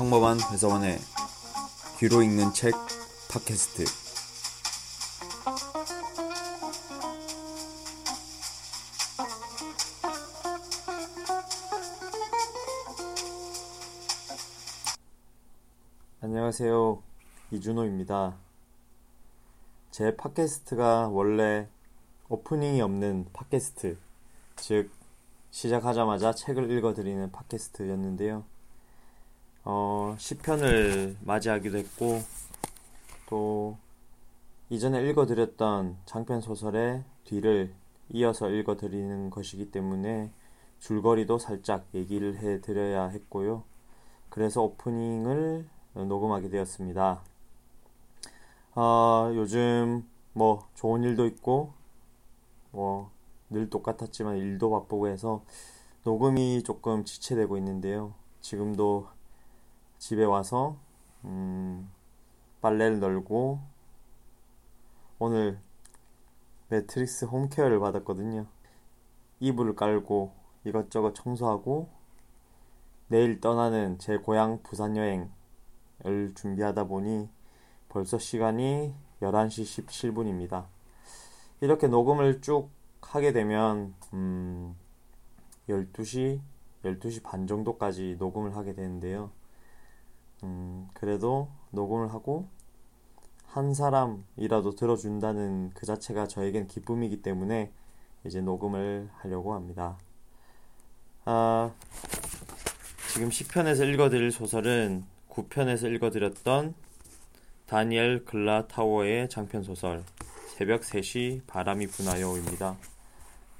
평범한 회사원의 귀로 읽는 책 팟캐스트 안녕하세요. 이준호입니다. 제 팟캐스트가 원래 오프닝이 없는 팟캐스트, 즉 시작하자마자 책을 읽어드리는 팟캐스트였는데요. 어, 10편을 맞이하기도 했고, 또, 이전에 읽어드렸던 장편 소설의 뒤를 이어서 읽어드리는 것이기 때문에 줄거리도 살짝 얘기를 해드려야 했고요. 그래서 오프닝을 녹음하게 되었습니다. 어, 요즘 뭐 좋은 일도 있고, 뭐 늘 똑같았지만 일도 바쁘고 해서 녹음이 조금 지체되고 있는데요. 지금도 집에 와서 음, 빨래를 널고 오늘 매트리스 home care를 받았거든요. 이불을 깔고 이것저것 청소하고 내일 떠나는 제 고향 부산 여행을 준비하다 보니 벌써 시간이 11시 17분입니다. 이렇게 녹음을 쭉 하게 되면 음, 12시, 12시 반 정도까지 녹음을 하게 되는데요. 음, 그래도 녹음을 하고 한 사람이라도 들어준다는 그 자체가 저에겐 기쁨이기 때문에 이제 녹음을 하려고 합니다. 아, 지금 10편에서 읽어드릴 소설은 9편에서 읽어드렸던 다니엘 글라 타워의 장편 소설 새벽 3시 바람이 부나요입니다.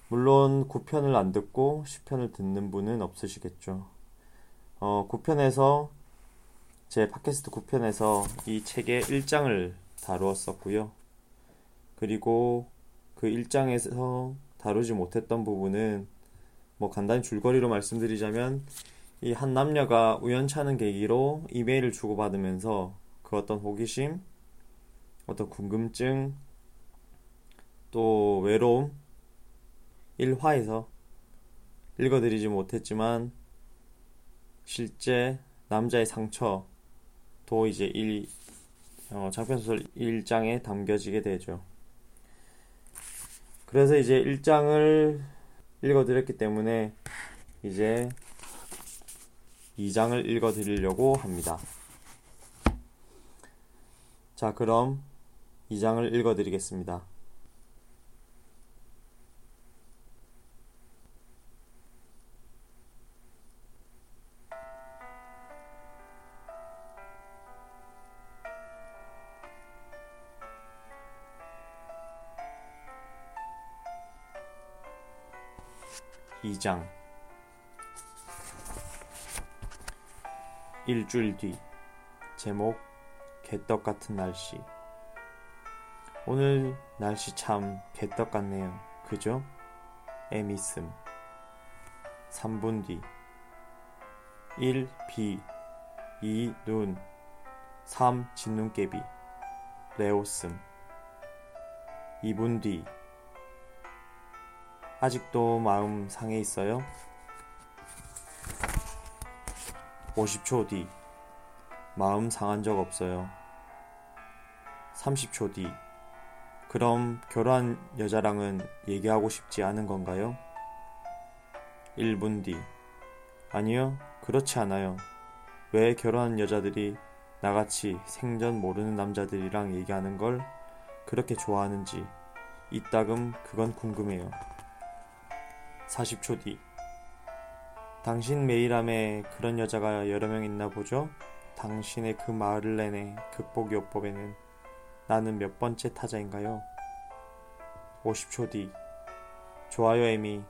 물론 9편을 안 듣고 10편을 듣는 분은 없으시겠죠. 어, 9편에서 제 팟캐스트 9편에서 이 책의 1장을 다루었었고요. 그리고 그 1장에서 다루지 못했던 부분은 뭐 간단히 줄거리로 말씀드리자면 이 한 남녀가 우연찮은 계기로 이메일을 주고받으면서 그 어떤 호기심, 어떤 궁금증, 또 외로움, 1화에서 읽어드리지 못했지만 실제 남자의 상처 도 이제 1, 어, 장편소설 1장에 담겨지게 되죠. 그래서 이제 1장을 읽어드렸기 때문에 이제 2장을 읽어드리려고 합니다. 자, 그럼 2장을 읽어드리겠습니다. 2장 일주일 뒤 제목 개떡 같은 날씨 오늘 날씨 참 개떡 같네요. 그죠? 에미슴 3분 뒤 1. 비 2. 눈 3. 진눈깨비 레오슴 2분 뒤 아직도 마음 상해 있어요? 50초 뒤. 마음 상한 적 없어요. 30초 뒤. 그럼 결혼한 여자랑은 얘기하고 싶지 않은 건가요? 1분 뒤. 아니요, 그렇지 않아요. 왜 결혼한 여자들이 나같이 생전 모르는 남자들이랑 얘기하는 걸 그렇게 좋아하는지 이따금 그건 궁금해요. 40초 뒤. 당신 메일함에 그런 여자가 여러 명 있나 보죠? 당신의 그 마을을 내내 극복 요법에는 나는 몇 번째 타자인가요? 50초 뒤. 좋아요 에미.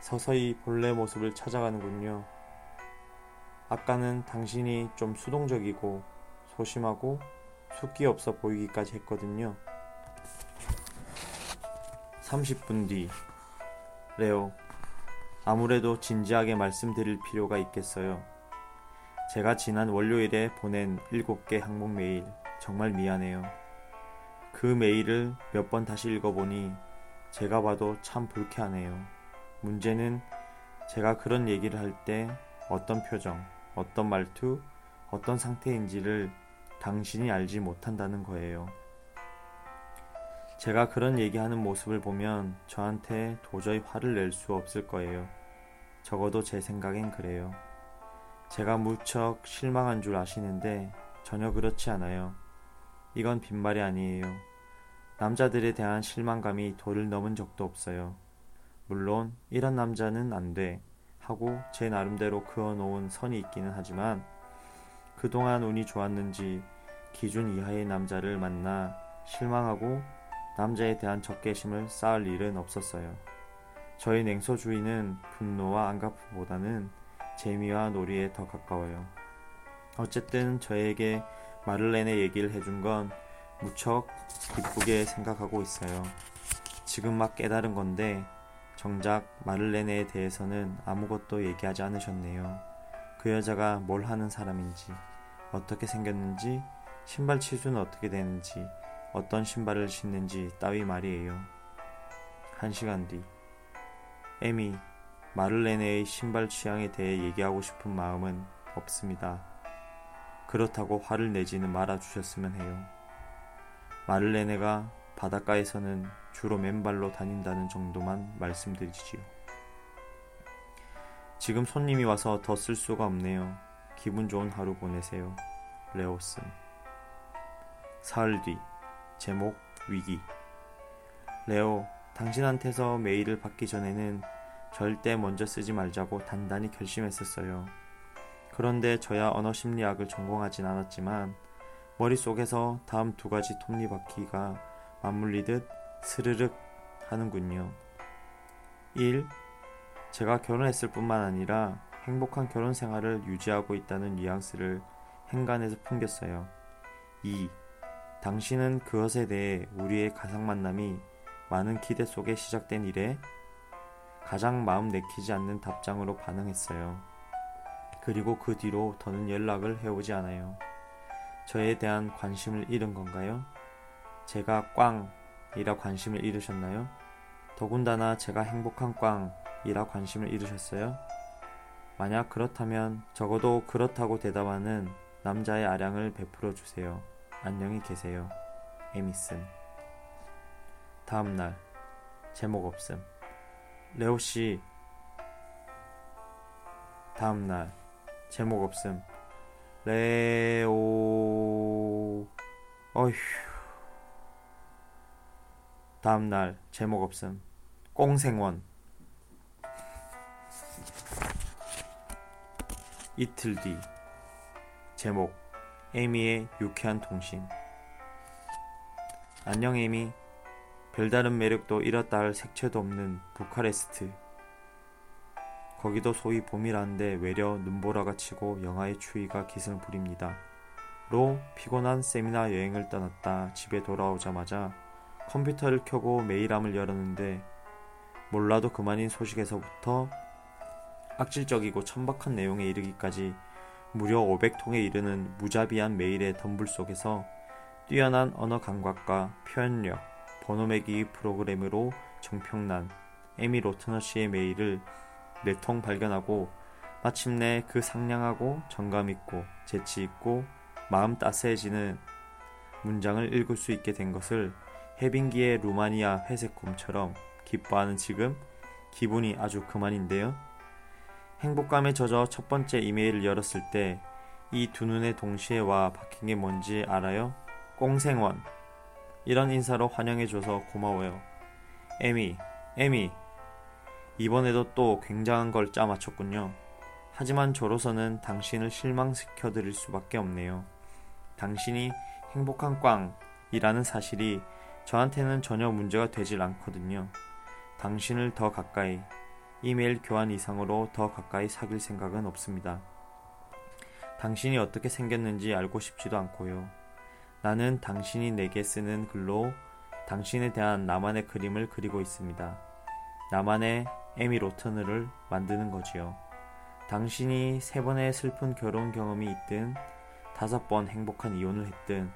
서서히 본래 모습을 찾아가는군요. 아까는 당신이 좀 수동적이고 소심하고 숫기 없어 보이기까지 했거든요. 30분 뒤. 레오, 아무래도 진지하게 말씀드릴 필요가 있겠어요. 제가 지난 월요일에 보낸 7개 항목 메일 정말 미안해요. 그 메일을 몇 번 다시 읽어보니 제가 봐도 참 불쾌하네요. 문제는 제가 그런 얘기를 할 때 어떤 표정, 어떤 말투, 어떤 상태인지를 당신이 알지 못한다는 거예요. 제가 그런 얘기하는 모습을 보면 저한테 도저히 화를 낼 수 없을 거예요. 적어도 제 생각엔 그래요. 제가 무척 실망한 줄 아시는데 전혀 그렇지 않아요. 이건 빈말이 아니에요. 남자들에 대한 실망감이 도를 넘은 적도 없어요. 물론 이런 남자는 안 돼. 하고 제 나름대로 그어놓은 선이 있기는 하지만 그동안 운이 좋았는지 기준 이하의 남자를 만나 실망하고 남자에 대한 적개심을 쌓을 일은 없었어요. 저희 냉소 주의는 분노와 안가품보다는 재미와 놀이에 더 가까워요. 어쨌든 저에게 마를렌의 얘기를 해준 건 무척 기쁘게 생각하고 있어요. 지금 막 깨달은 건데 정작 마를레네에 대해서는 아무것도 얘기하지 않으셨네요. 그 여자가 뭘 하는 사람인지, 어떻게 생겼는지, 신발 치수는 어떻게 되는지, 어떤 신발을 신는지 따위 말이에요. 한 시간 뒤. 에미, 마를레네의 신발 취향에 대해 얘기하고 싶은 마음은 없습니다. 그렇다고 화를 내지는 말아주셨으면 해요. 마를레네가 바닷가에서는 주로 맨발로 다닌다는 정도만 말씀드리지요. 지금 손님이 와서 더 쓸 수가 없네요. 기분 좋은 하루 보내세요. 레오슨. 사흘 뒤. 제목 위기. 레오, 당신한테서 메일을 받기 전에는 절대 먼저 쓰지 말자고 단단히 결심했었어요. 그런데 저야 언어 심리학을 전공하진 않았지만 머릿속에서 다음 두 가지 톱니바퀴가 맞물리듯 스르륵 하는군요. 1. 제가 결혼했을 뿐만 아니라 행복한 결혼 생활을 유지하고 있다는 뉘앙스를 행간에서 풍겼어요. 2. 당신은 그것에 대해 우리의 가상 만남이 많은 기대 속에 시작된 일에 가장 마음 내키지 않는 답장으로 반응했어요. 그리고 그 뒤로 더는 연락을 해오지 않아요. 저에 대한 관심을 잃은 건가요? 제가 꽝이라 관심을 잃으셨나요? 더군다나 제가 행복한 꽝이라 관심을 잃으셨어요? 만약 그렇다면 적어도 그렇다고 대답하는 남자의 아량을 베풀어 주세요. 안녕히 계세요. 에미슨. 다음 날 제목 없음. 레오 씨. 다음 날 제목 없음. 레오. 어휴. 다음 날 제목 없음 꽁생원 이틀 뒤 제목 에미의 유쾌한 통신 안녕 에미. 별다른 매력도 잃었다 할 색채도 없는 부카레스트. 거기도 소위 봄이라는데 외려 눈보라가 치고 영하의 추위가 기승 부립니다. 로 피곤한 세미나 여행을 떠났다. 집에 돌아오자마자 컴퓨터를 켜고 메일함을 열었는데 몰라도 그만인 소식에서부터 악질적이고 천박한 내용에 이르기까지 무려 500통에 이르는 무자비한 메일의 덤불 속에서 뛰어난 언어 감각과 표현력, 번호 매기 프로그램으로 정평난 에미 로트너 씨의 메일을 네 통 발견하고 마침내 그 상냥하고 정감 있고 재치 있고 마음 따스해지는 문장을 읽을 수 있게 된 것을 해빙기의 루마니아 회색곰처럼 기뻐하는 지금 기분이 아주 그만인데요. 행복감에 젖어 첫 번째 이메일을 열었을 때 이 두 눈에 동시에 와 박힌 게 뭔지 알아요? 꽁생원. 이런 인사로 환영해줘서 고마워요. 에미, 에미. 이번에도 또 굉장한 걸 짜맞췄군요. 하지만 저로서는 당신을 실망시켜드릴 수밖에 없네요. 당신이 행복한 꽝이라는 사실이 저한테는 전혀 문제가 되질 않거든요. 당신을 더 가까이, 이메일 교환 이상으로 더 가까이 사귈 생각은 없습니다. 당신이 어떻게 생겼는지 알고 싶지도 않고요. 나는 당신이 내게 쓰는 글로 당신에 대한 나만의 그림을 그리고 있습니다. 나만의 에미 로터너를 만드는 거지요. 당신이 세 번의 슬픈 결혼 경험이 있든 다섯 번 행복한 이혼을 했든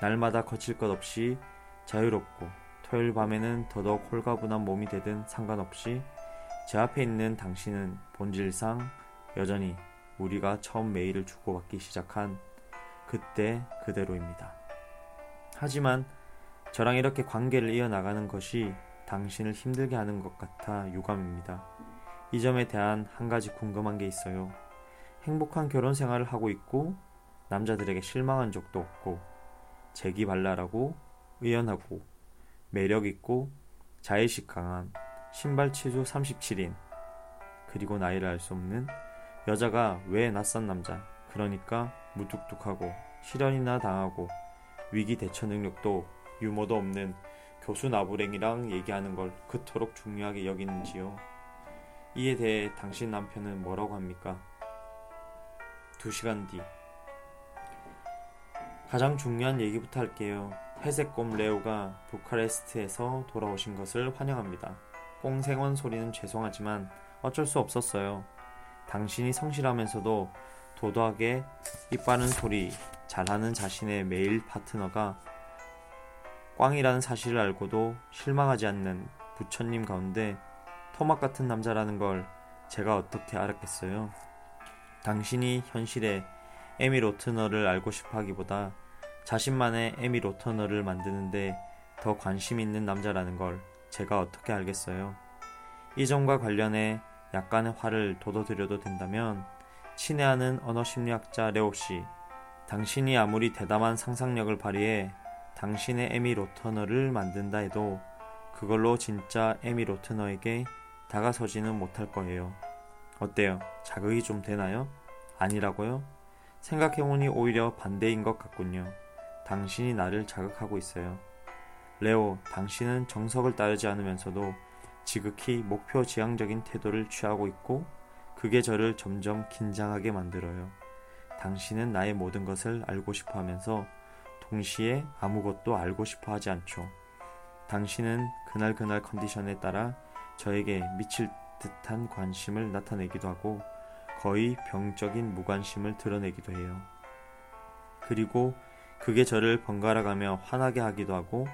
날마다 거칠 것 없이 자유롭고 토요일 밤에는 더더욱 홀가분한 몸이 되든 상관없이 제 앞에 있는 당신은 본질상 여전히 우리가 처음 메일을 주고받기 시작한 그때 그대로입니다. 하지만 저랑 이렇게 관계를 이어나가는 것이 당신을 힘들게 하는 것 같아 유감입니다. 이 점에 대한 한 가지 궁금한 게 있어요. 행복한 결혼 생활을 하고 있고 남자들에게 실망한 적도 없고 재기발랄하고 의연하고 매력 있고 자의식 강한 신발 치수 37인 그리고 나이를 알 수 없는 여자가 왜 낯선 남자 그러니까 무뚝뚝하고 실연이나 당하고 위기 대처 능력도 유머도 없는 교수 나부랭이랑 얘기하는 걸 그토록 중요하게 여기는지요. 이에 대해 당신 남편은 뭐라고 합니까? 두 시간 뒤. 가장 중요한 얘기부터 할게요. 회색 곰 레오가 부카레스트에서 돌아오신 것을 환영합니다. 꽁생원 소리는 죄송하지만 어쩔 수 없었어요. 당신이 성실하면서도 도도하게 이빠른 소리 잘하는 자신의 메일 파트너가 꽝이라는 사실을 알고도 실망하지 않는 부처님 가운데 토막 같은 남자라는 걸 제가 어떻게 알았겠어요? 당신이 현실의 에미 로트너를 알고 싶어 하기보다 자신만의 에미 로터너를 만드는데 더 관심 있는 남자라는 걸 제가 어떻게 알겠어요? 이 점과 관련해 약간의 화를 돋워드려도 된다면 친애하는 언어심리학자 레오 씨, 당신이 아무리 대담한 상상력을 발휘해 당신의 에미 로터너를 만든다 해도 그걸로 진짜 에미 로터너에게 다가서지는 못할 거예요. 어때요? 자극이 좀 되나요? 아니라고요? 생각해보니 오히려 반대인 것 같군요. 당신이 나를 자극하고 있어요. 레오, 당신은 정석을 따르지 않으면서도 지극히 목표 지향적인 태도를 취하고 있고 그게 저를 점점 긴장하게 만들어요. 당신은 나의 모든 것을 알고 싶어 하면서 동시에 아무것도 알고 싶어 하지 않죠. 당신은 그날그날 컨디션에 따라 저에게 미칠 듯한 관심을 나타내기도 하고 거의 병적인 무관심을 드러내기도 해요. 그리고 그게 저를 번갈아가며 화나게 하기도 하고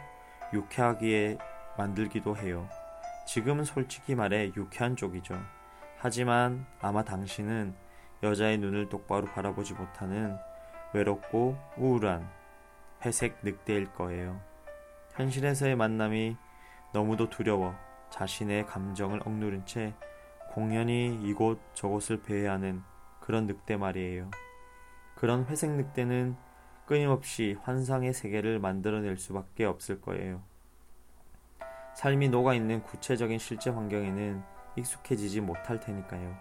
유쾌하게 만들기도 해요. 지금은 솔직히 말해 유쾌한 쪽이죠. 하지만 아마 당신은 여자의 눈을 똑바로 바라보지 못하는 외롭고 우울한 회색 늑대일 거예요. 현실에서의 만남이 너무도 두려워 자신의 감정을 억누른 채 공연히 이곳 저곳을 배회하는 그런 늑대 말이에요. 그런 회색 늑대는 끊임없이 환상의 세계를 만들어낼 수밖에 없을 거예요. 삶이 녹아있는 구체적인 실제 환경에는 익숙해지지 못할 테니까요.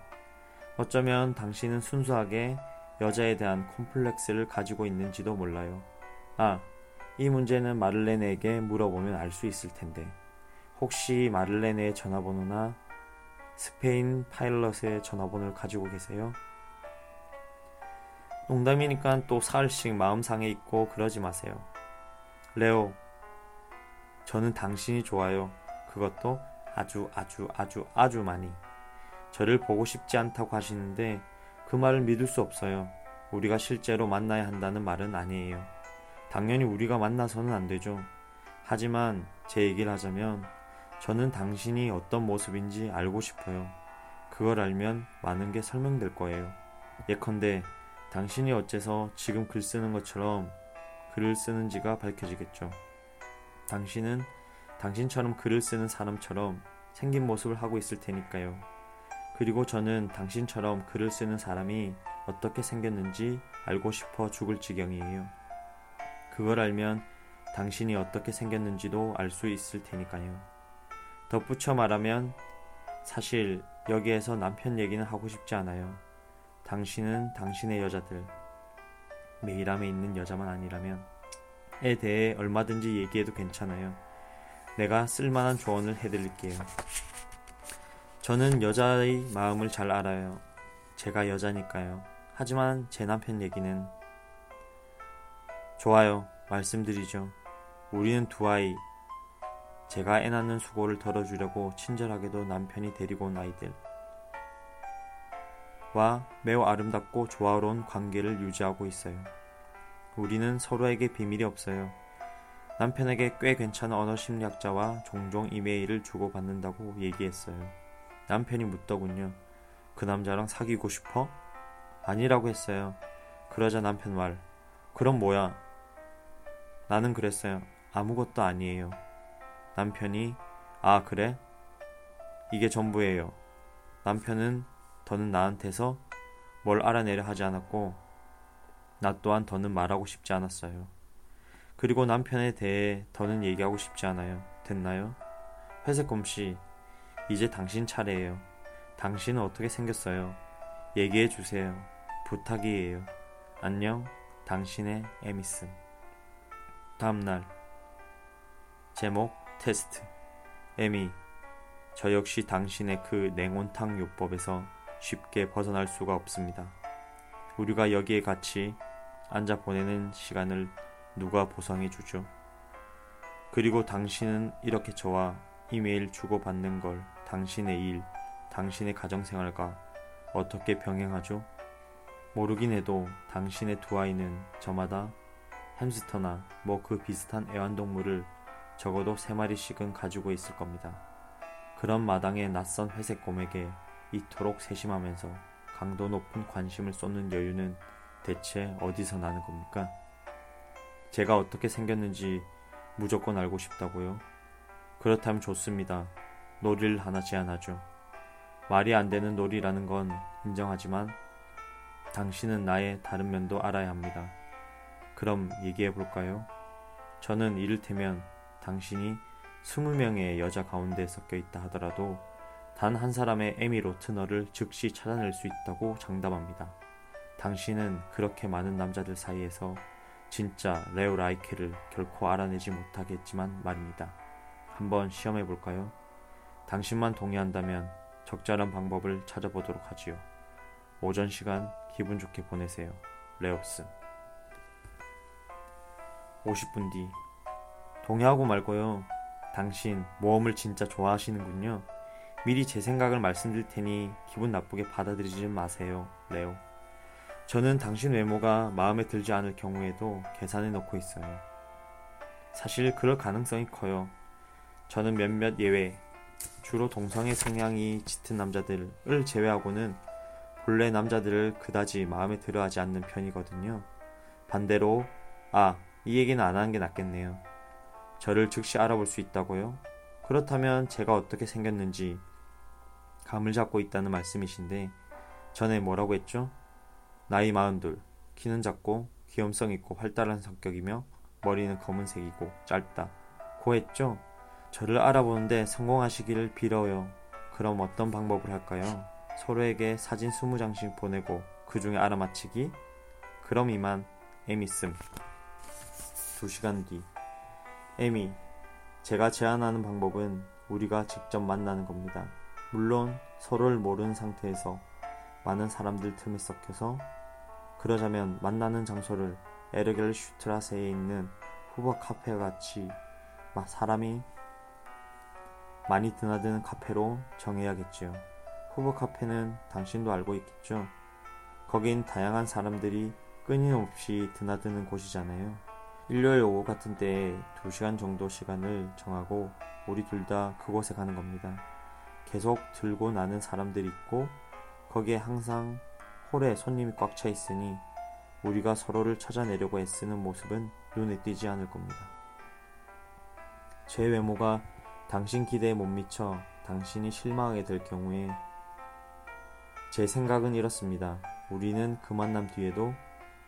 어쩌면 당신은 순수하게 여자에 대한 콤플렉스를 가지고 있는지도 몰라요. 아, 이 문제는 마를렌에게 물어보면 알 수 있을 텐데. 혹시 마를렌의 전화번호나 스페인 파일럿의 전화번호를 가지고 계세요? 농담이니까 또 사흘씩 마음 상해 있고 그러지 마세요. 레오, 저는 당신이 좋아요. 그것도 아주 아주 아주 아주 많이. 저를 보고 싶지 않다고 하시는데 그 말을 믿을 수 없어요. 우리가 실제로 만나야 한다는 말은 아니에요. 당연히 우리가 만나서는 안 되죠. 하지만 제 얘기를 하자면 저는 당신이 어떤 모습인지 알고 싶어요. 그걸 알면 많은 게 설명될 거예요. 예컨대 당신이 어째서 지금 글 쓰는 것처럼 글을 쓰는지가 밝혀지겠죠. 당신은 당신처럼 글을 쓰는 사람처럼 생긴 모습을 하고 있을 테니까요. 그리고 저는 당신처럼 글을 쓰는 사람이 어떻게 생겼는지 알고 싶어 죽을 지경이에요. 그걸 알면 당신이 어떻게 생겼는지도 알 수 있을 테니까요. 덧붙여 말하면 사실 여기에서 남편 얘기는 하고 싶지 않아요. 당신은 당신의 여자들, 메일함에 있는 여자만 아니라면 에 대해 얼마든지 얘기해도 괜찮아요. 내가 쓸만한 조언을 해드릴게요. 저는 여자의 마음을 잘 알아요. 제가 여자니까요. 하지만 제 남편 얘기는 좋아요. 말씀드리죠. 우리는 두 아이. 제가 애 낳는 수고를 덜어주려고 친절하게도 남편이 데리고 온 아이들. 와 매우 아름답고 조화로운 관계를 유지하고 있어요. 우리는 서로에게 비밀이 없어요. 남편에게 꽤 괜찮은 언어 심리학자와 종종 이메일을 주고받는다고 얘기했어요. 남편이 묻더군요. 그 남자랑 사귀고 싶어? 아니라고 했어요. 그러자 남편 말. 그럼 뭐야? 나는 그랬어요. 아무것도 아니에요. 남편이 아 그래? 이게 전부예요. 남편은 더는 나한테서 뭘 알아내려 하지 않았고 나 또한 더는 말하고 싶지 않았어요. 그리고 남편에 대해 더는 얘기하고 싶지 않아요. 됐나요? 회색곰 씨, 이제 당신 차례예요. 당신은 어떻게 생겼어요? 얘기해 주세요. 부탁이에요. 안녕, 당신의 에미슨. 다음날 제목 테스트 에미 저 역시 당신의 그 냉온탕 요법에서 쉽게 벗어날 수가 없습니다. 우리가 여기에 같이 앉아 보내는 시간을 누가 보상해 주죠? 그리고 당신은 이렇게 저와 이메일 주고받는 걸 당신의 일, 당신의 가정생활과 어떻게 병행하죠? 모르긴 해도 당신의 두 아이는 저마다 햄스터나 뭐 그 비슷한 애완동물을 적어도 세 마리씩은 가지고 있을 겁니다. 그런 마당의 낯선 회색 곰에게 이토록 세심하면서 강도 높은 관심을 쏟는 여유는 대체 어디서 나는 겁니까? 제가 어떻게 생겼는지 무조건 알고 싶다고요? 그렇다면 좋습니다. 놀이를 하나 제안하죠. 말이 안 되는 놀이라는 건 인정하지만 당신은 나의 다른 면도 알아야 합니다. 그럼 얘기해 볼까요? 저는 이를테면 당신이 20명의 여자 가운데 섞여 있다 하더라도 단 한 사람의 에미 로트너를 즉시 찾아낼 수 있다고 장담합니다. 당신은 그렇게 많은 남자들 사이에서 진짜 레오 라이케를 결코 알아내지 못하겠지만 말입니다. 한번 시험해 볼까요? 당신만 동의한다면 적절한 방법을 찾아보도록 하지요. 오전 시간 기분 좋게 보내세요. 레옵슨. 50분 뒤. 동의하고 말고요. 당신 모험을 진짜 좋아하시는군요. 미리 제 생각을 말씀드릴 테니 기분 나쁘게 받아들이지 마세요. 레오. 저는 당신 외모가 마음에 들지 않을 경우에도 계산해 놓고 있어요. 사실 그럴 가능성이 커요. 저는 몇몇 예외, 주로 동성애 성향이 짙은 남자들을 제외하고는 본래 남자들을 그다지 마음에 들어 하지 않는 편이거든요. 반대로, 아, 이 얘기는 안 하는 게 낫겠네요. 저를 즉시 알아볼 수 있다고요? 그렇다면 제가 어떻게 생겼는지 감을 잡고 있다는 말씀이신데 전에 뭐라고 했죠? 나이 마흔둘, 키는 작고 귀염성 있고 활달한 성격이며 머리는 검은색이고 짧다. 고 했죠? 저를 알아보는데 성공하시기를 빌어요. 그럼 어떤 방법을 할까요? 서로에게 사진 20장씩 보내고 그 중에 알아맞히기? 그럼 이만 에미씀. 2시간 뒤 에미 제가 제안하는 방법은 우리가 직접 만나는 겁니다. 물론 서로를 모르는 상태에서 많은 사람들 틈에 섞여서 그러자면 만나는 장소를 에르겔 슈트라세에 있는 후버 카페 같이 사람이 많이 드나드는 카페로 정해야겠지요. 후보 카페는 당신도 알고 있겠죠? 거긴 다양한 사람들이 끊임없이 드나드는 곳이잖아요. 일요일 오후 같은 때에 2시간 정도 시간을 정하고 우리 둘 다 그곳에 가는 겁니다. 계속 들고 나는 사람들이 있고 거기에 항상 홀에 손님이 꽉 차 있으니 우리가 서로를 찾아내려고 애쓰는 모습은 눈에 띄지 않을 겁니다. 제 외모가 당신 기대에 못 미쳐 당신이 실망하게 될 경우에 제 생각은 이렇습니다. 우리는 그 만남 뒤에도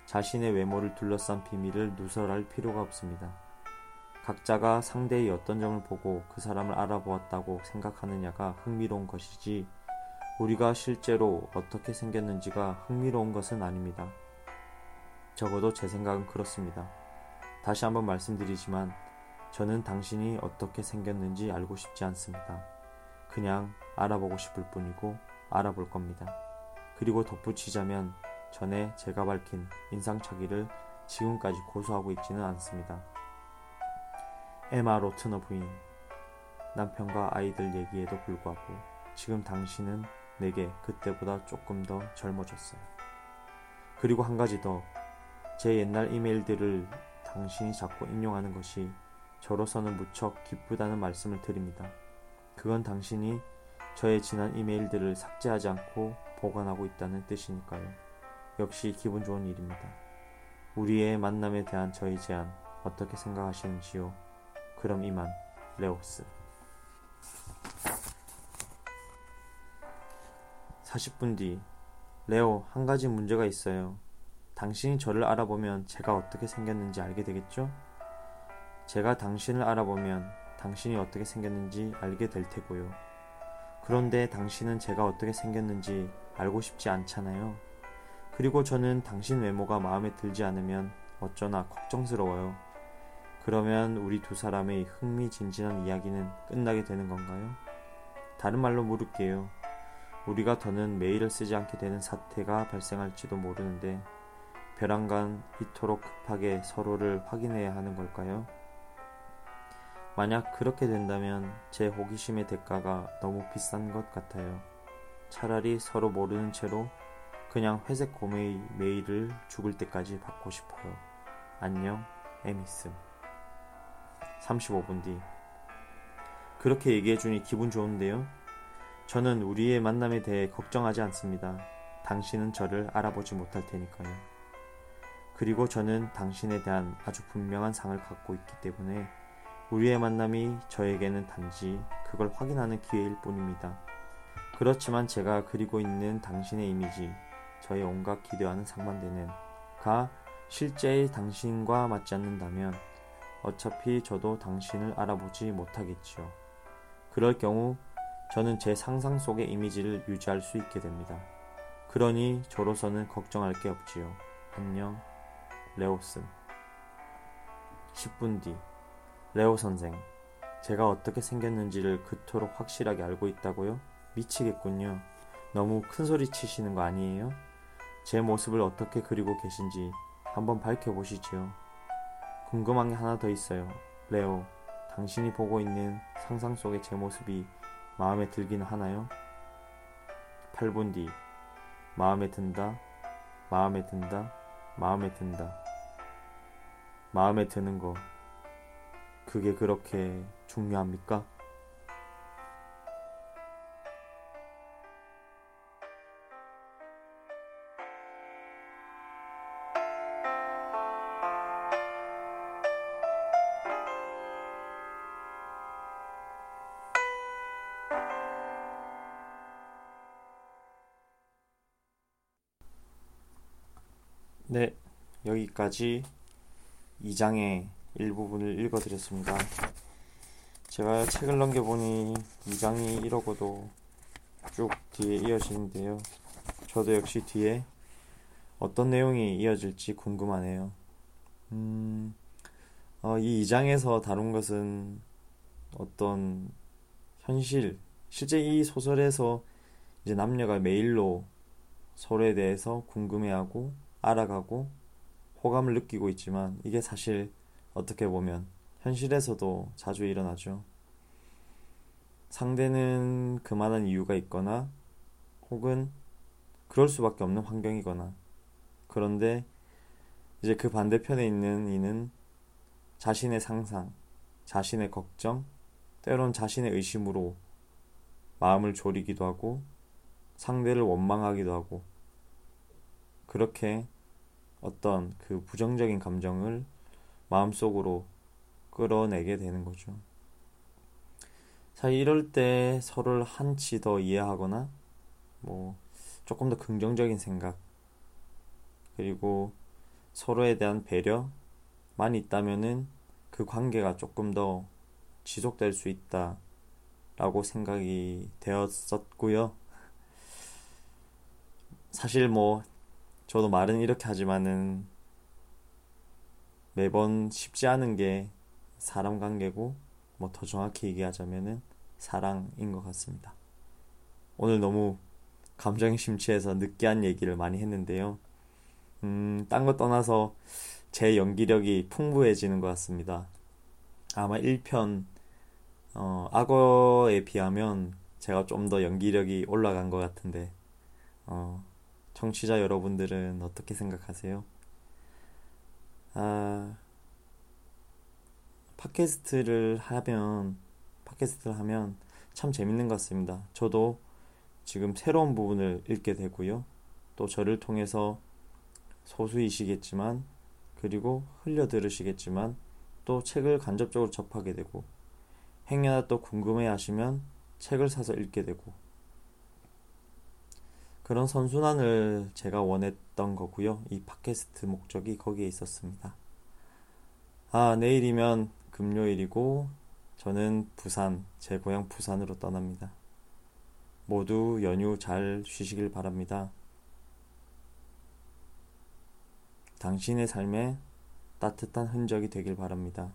자신의 외모를 둘러싼 비밀을 누설할 필요가 없습니다. 각자가 상대의 어떤 점을 보고 그 사람을 알아보았다고 생각하느냐가 흥미로운 것이지 우리가 실제로 어떻게 생겼는지가 흥미로운 것은 아닙니다. 적어도 제 생각은 그렇습니다. 다시 한번 말씀드리지만 저는 당신이 어떻게 생겼는지 알고 싶지 않습니다. 그냥 알아보고 싶을 뿐이고 알아볼 겁니다. 그리고 덧붙이자면 전에 제가 밝힌 인상착의를 지금까지 고수하고 있지는 않습니다. 에마 로트너 부인 남편과 아이들 얘기에도 불구하고 지금 당신은 내게 그때보다 조금 더 젊어졌어요. 그리고 한 가지 더 제 옛날 이메일들을 당신이 자꾸 인용하는 것이 저로서는 무척 기쁘다는 말씀을 드립니다. 그건 당신이 저의 지난 이메일들을 삭제하지 않고 보관하고 있다는 뜻이니까요. 역시 기분 좋은 일입니다. 우리의 만남에 대한 저희 제안 어떻게 생각하시는지요? 그럼 이만 레오스 40분 뒤 레오 한 가지 문제가 있어요. 당신이 저를 알아보면 제가 어떻게 생겼는지 알게 되겠죠? 제가 당신을 알아보면 당신이 어떻게 생겼는지 알게 될 테고요. 그런데 당신은 제가 어떻게 생겼는지 알고 싶지 않잖아요. 그리고 저는 당신 외모가 마음에 들지 않으면 어쩌나 걱정스러워요. 그러면 우리 두 사람의 흥미진진한 이야기는 끝나게 되는 건가요? 다른 말로 물을게요. 우리가 더는 메일을 쓰지 않게 되는 사태가 발생할지도 모르는데 벼랑간 이토록 급하게 서로를 확인해야 하는 걸까요? 만약 그렇게 된다면 제 호기심의 대가가 너무 비싼 것 같아요. 차라리 서로 모르는 채로 그냥 회색 고메이 메일을 죽을 때까지 받고 싶어요. 안녕, 에미스. 35분 뒤. 그렇게 얘기해주니 기분 좋은데요? 저는 우리의 만남에 대해 걱정하지 않습니다. 당신은 저를 알아보지 못할 테니까요. 그리고 저는 당신에 대한 아주 분명한 상을 갖고 있기 때문에 우리의 만남이 저에게는 단지 그걸 확인하는 기회일 뿐입니다. 그렇지만 제가 그리고 있는 당신의 이미지, 저의 온갖 기대와는 상반되는 가 실제의 당신과 맞지 않는다면 어차피 저도 당신을 알아보지 못하겠지요. 그럴 경우 저는 제 상상 속의 이미지를 유지할 수 있게 됩니다. 그러니 저로서는 걱정할 게 없지요. 안녕. 레오스 10분 뒤 레오 선생 제가 어떻게 생겼는지를 그토록 확실하게 알고 있다고요? 미치겠군요. 너무 큰 소리 치시는 거 아니에요? 제 모습을 어떻게 그리고 계신지 한번 밝혀보시지요. 궁금한 게 하나 더 있어요. 레오, 당신이 보고 있는 상상 속의 제 모습이 마음에 들기는 하나요? 8분 뒤 마음에 든다, 마음에 든다, 마음에 든다. 마음에 드는 거, 그게 그렇게 중요합니까? 네, 여기까지 2장의 일부분을 읽어드렸습니다. 제가 책을 넘겨보니 2장이 이러고도 쭉 뒤에 이어지는데요. 저도 역시 뒤에 어떤 내용이 이어질지 궁금하네요. 음, 어, 이 2장에서 다룬 것은 어떤 현실, 실제 이 소설에서 이제 남녀가 메일로 서로에 대해서 궁금해하고 알아가고 호감을 느끼고 있지만 이게 사실 어떻게 보면 현실에서도 자주 일어나죠. 상대는 그만한 이유가 있거나 혹은 그럴 수밖에 없는 환경이거나 그런데 이제 그 반대편에 있는 이는 자신의 상상, 자신의 걱정, 때론 자신의 의심으로 마음을 졸이기도 하고 상대를 원망하기도 하고 그렇게 어떤 그 부정적인 감정을 마음속으로 끌어내게 되는 거죠. 자, 이럴 때 서로를 한치 더 이해하거나, 뭐, 조금 더 긍정적인 생각, 그리고 서로에 대한 배려만 있다면은 그 관계가 조금 더 지속될 수 있다. 라고 생각이 되었었고요. 사실 뭐 저도 말은 이렇게 하지만은 매번 쉽지 않은 게 사람 관계고 뭐 더 정확히 얘기하자면은 사랑인 것 같습니다. 오늘 너무 감정이 심취해서 느끼한 얘기를 많이 했는데요. 음, 딴 거 떠나서 제 연기력이 풍부해지는 것 같습니다. 아마 1편, 어, 악어에 비하면 제가 좀 더 연기력이 올라간 것 같은데, 어, 청취자 여러분들은 어떻게 생각하세요? 아, 팟캐스트를 하면, 팟캐스트를 하면 참 재밌는 것 같습니다. 저도 지금 새로운 부분을 읽게 되고요. 또 저를 통해서 소수이시겠지만 그리고 흘려 들으시겠지만 또 책을 간접적으로 접하게 되고 행여나 또 궁금해 하시면 책을 사서 읽게 되고 그런 선순환을 제가 원했던 거고요. 이 팟캐스트 목적이 거기에 있었습니다. 아, 내일이면 금요일이고 저는 부산, 제 고향 부산으로 떠납니다. 모두 연휴 잘 쉬시길 바랍니다. 당신의 삶에 따뜻한 흔적이 되길 바랍니다.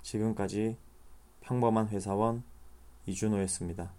지금까지 평범한 회사원 이준호였습니다.